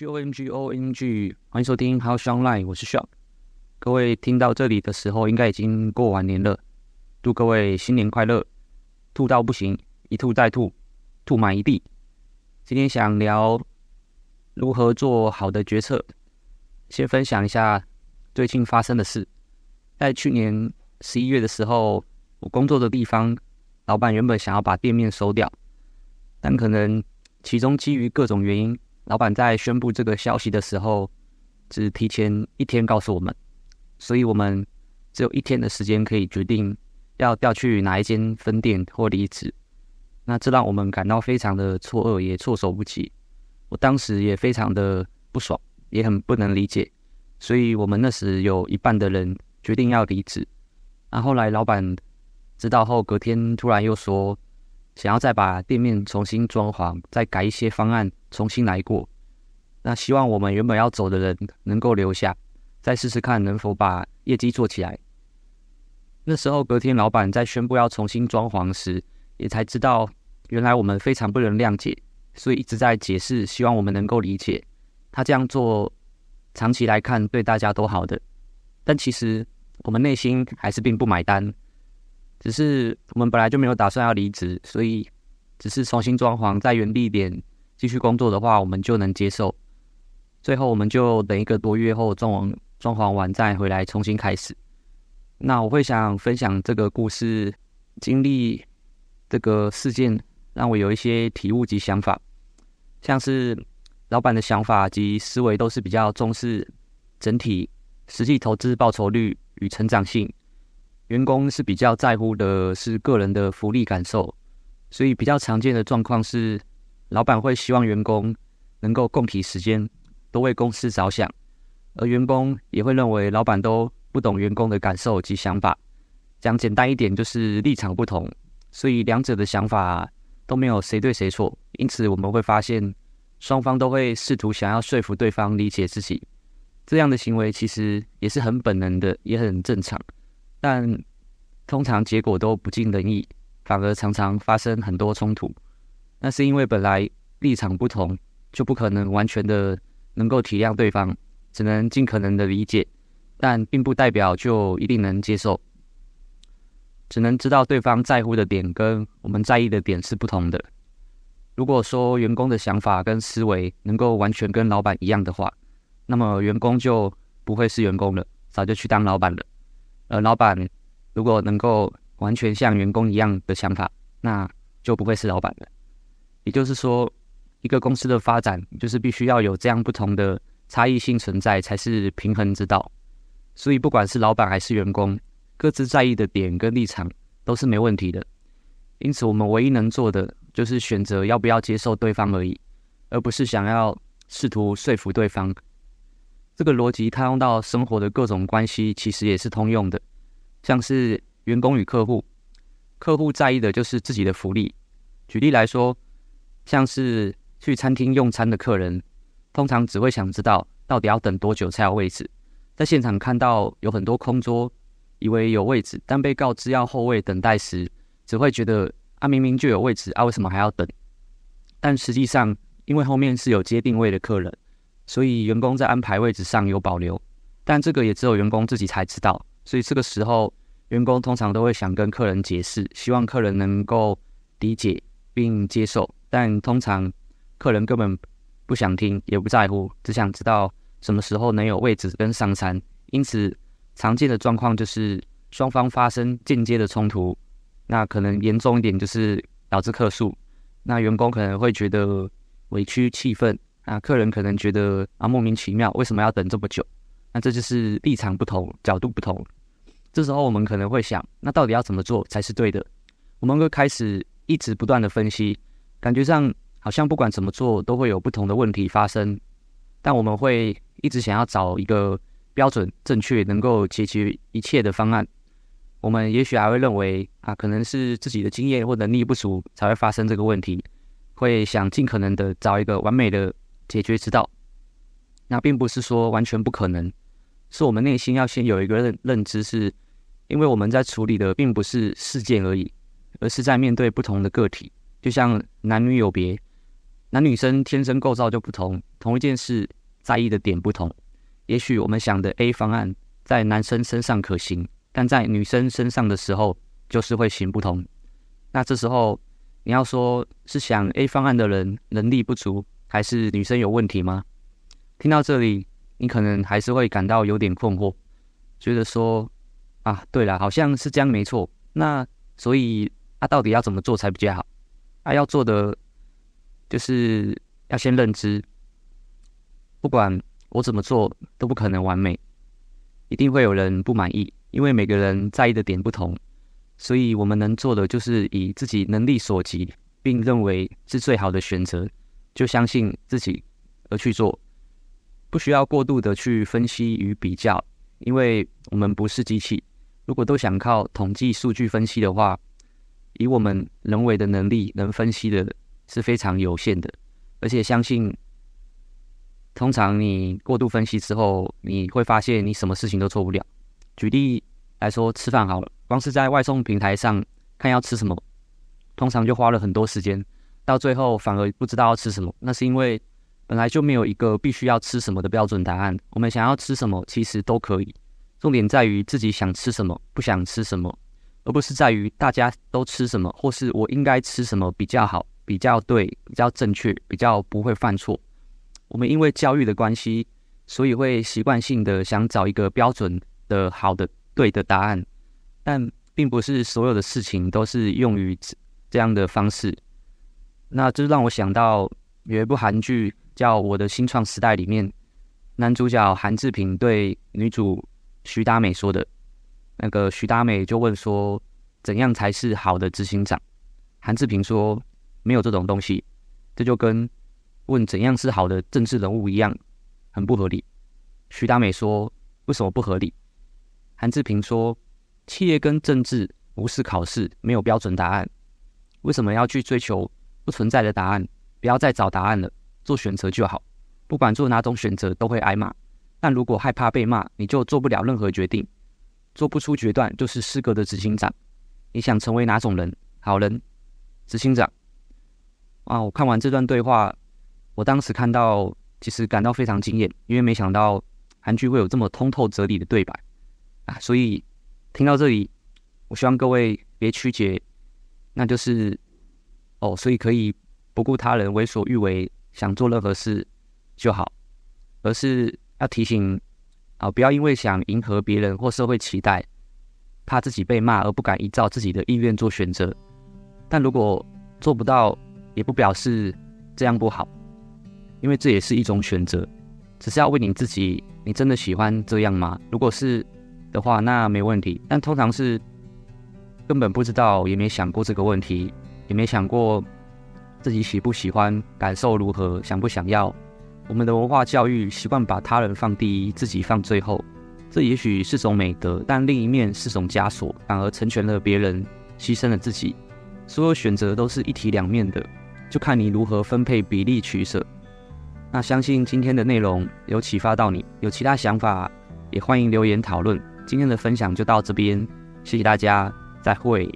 OMG OMG OMG，欢迎收听 How Shine Online，我是 Sean。各位听到这里的时候，应该已经过完年了，祝各位新年快乐！吐到不行，一吐再吐，吐满一地。今天想聊如何做好的决策，先分享一下最近发生的事。在去年十一月的时候，我工作的地方老板原本想要把店面收掉，但可能其中基于各种原因。老板在宣布这个消息的时候，只提前一天告诉我们，所以我们只有一天的时间可以决定要调去哪一间分店或离职。那这让我们感到非常的错愕，也措手不及。我当时也非常的不爽，也很不能理解。所以我们那时有一半的人决定要离职。那后来老板知道后，隔天突然又说，想要再把店面重新装潢，再改一些方案，重新来过。那希望我们原本要走的人能够留下，再试试看能否把业绩做起来。那时候隔天老板在宣布要重新装潢时，也才知道原来我们非常不能谅解，所以一直在解释，希望我们能够理解。他这样做，长期来看对大家都好的。但其实我们内心还是并不买单。只是我们本来就没有打算要离职，所以只是重新装潢，在原地点继续工作的话，我们就能接受。最后，我们就等一个多月后装潢装潢完再回来重新开始。那我会想分享这个故事，经历这个事件，让我有一些体悟及想法，像是老板的想法及思维都是比较重视整体实际投资报酬率与成长性。员工是比较在乎的是个人的福利感受，所以比较常见的状况是，老板会希望员工能够共体时间，多为公司着想，而员工也会认为老板都不懂员工的感受及想法。讲简单一点，就是立场不同，所以两者的想法都没有谁对谁错。因此我们会发现，双方都会试图想要说服对方理解自己，这样的行为其实也是很本能的，也很正常。但通常结果都不尽人意，反而常常发生很多冲突。那是因为本来立场不同，就不可能完全的能够体谅对方，只能尽可能的理解，但并不代表就一定能接受。只能知道对方在乎的点跟我们在意的点是不同的。如果说员工的想法跟思维能够完全跟老板一样的话，那么员工就不会是员工了，早就去当老板了。而老板如果能够完全像员工一样的想法，那就不会是老板了。也就是说，一个公司的发展就是必须要有这样不同的差异性存在，才是平衡之道。所以，不管是老板还是员工，各自在意的点跟立场都是没问题的。因此，我们唯一能做的就是选择要不要接受对方而已，而不是想要试图说服对方。这个逻辑套用到生活的各种关系，其实也是通用的。像是员工与客户，客户在意的就是自己的福利。举例来说，像是去餐厅用餐的客人，通常只会想知道到底要等多久才有位置。在现场看到有很多空桌，以为有位置，但被告知要后位等待时，只会觉得啊，明明就有位置啊，为什么还要等？但实际上，因为后面是有接定位的客人。所以员工在安排位置上有保留，但这个也只有员工自己才知道。所以这个时候，员工通常都会想跟客人解释，希望客人能够理解并接受。但通常客人根本不想听，也不在乎，只想知道什么时候能有位置跟上餐。因此，常见的状况就是双方发生间接的冲突。那可能严重一点就是导致客诉。那员工可能会觉得委屈、气愤。啊，客人可能觉得啊莫名其妙，为什么要等这么久？那这就是立场不同，角度不同。这时候我们可能会想，那到底要怎么做才是对的？我们会开始一直不断的分析，感觉上好像不管怎么做都会有不同的问题发生，但我们会一直想要找一个标准、正确、能够解决一切的方案。我们也许还会认为啊，可能是自己的经验或能力不足才会发生这个问题，会想尽可能的找一个完美的。解决之道，那并不是说完全不可能，是我们内心要先有一个认认知，是因为我们在处理的并不是事件而已，而是在面对不同的个体，就像男女有别，男女生天生构造就不同，同一件事在意的点不同。也许我们想的 A 方案在男生身上可行，但在女生身上的时候就是会行不通。那这时候你要说是想 A 方案的人能力不足，还是女生有问题吗？听到这里，你可能还是会感到有点困惑，觉得说啊，对了，好像是这样没错。那所以啊，到底要怎么做才比较好？啊，要做的。就是要先认知，不管我怎么做都不可能完美，一定会有人不满意，因为每个人在意的点不同，所以我们能做的就是以自己能力所及，并认为是最好的选择，就相信自己而去做，不需要过度的去分析与比较，因为我们不是机器，如果都想靠统计数据分析的话，以我们人为的能力能分析的。是非常有限的，而且相信，通常你过度分析之后，你会发现你什么事情都做不了。举例来说，吃饭好了，光是在外送平台上看要吃什么，通常就花了很多时间，到最后反而不知道要吃什么。那是因为本来就没有一个必须要吃什么的标准答案。我们想要吃什么，其实都可以，重点在于自己想吃什么，不想吃什么，而不是在于大家都吃什么，或是我应该吃什么比较好。比较对，比较正确，比较不会犯错。我们因为教育的关系，所以会习惯性的想找一个标准的好的对的答案，但并不是所有的事情都是用于这样的方式。那这让我想到有一部韩剧叫《我的新创时代》里面，男主角韩志平对女主徐达美说的，那个徐达美就问说：“怎样才是好的执行长？”韩志平说。没有这种东西，这就跟问怎样是好的政治人物一样，很不合理。徐达美说：“为什么不合理？”韩志平说：“企业跟政治不是考试，没有标准答案。为什么要去追求不存在的答案？不要再找答案了，做选择就好。不管做哪种选择都会挨骂，但如果害怕被骂，你就做不了任何决定，做不出决断就是失格的执行长。你想成为哪种人？好人？执行长？”啊！我看完这段对话，我当时看到，其实感到非常惊艳，因为没想到韩剧会有这么通透哲理的对白啊！所以听到这里，我希望各位别曲解，那就是哦，所以可以不顾他人为所欲为，想做任何事就好，而是要提醒啊，不要因为想迎合别人或社会期待，怕自己被骂而不敢依照自己的意愿做选择。但如果做不到，也不表示这样不好，因为这也是一种选择，只是要问你自己：你真的喜欢这样吗？如果是的话，那没问题。但通常是根本不知道，也没想过这个问题，也没想过自己喜不喜欢，感受如何，想不想要。我们的文化教育习惯把他人放第一，自己放最后。这也许是种美德，但另一面是种枷锁，反而成全了别人，牺牲了自己。所有选择都是一体两面的。就看你如何分配比例取舍。那相信今天的内容有启发到你，有其他想法也欢迎留言讨论。今天的分享就到这边，谢谢大家，再会。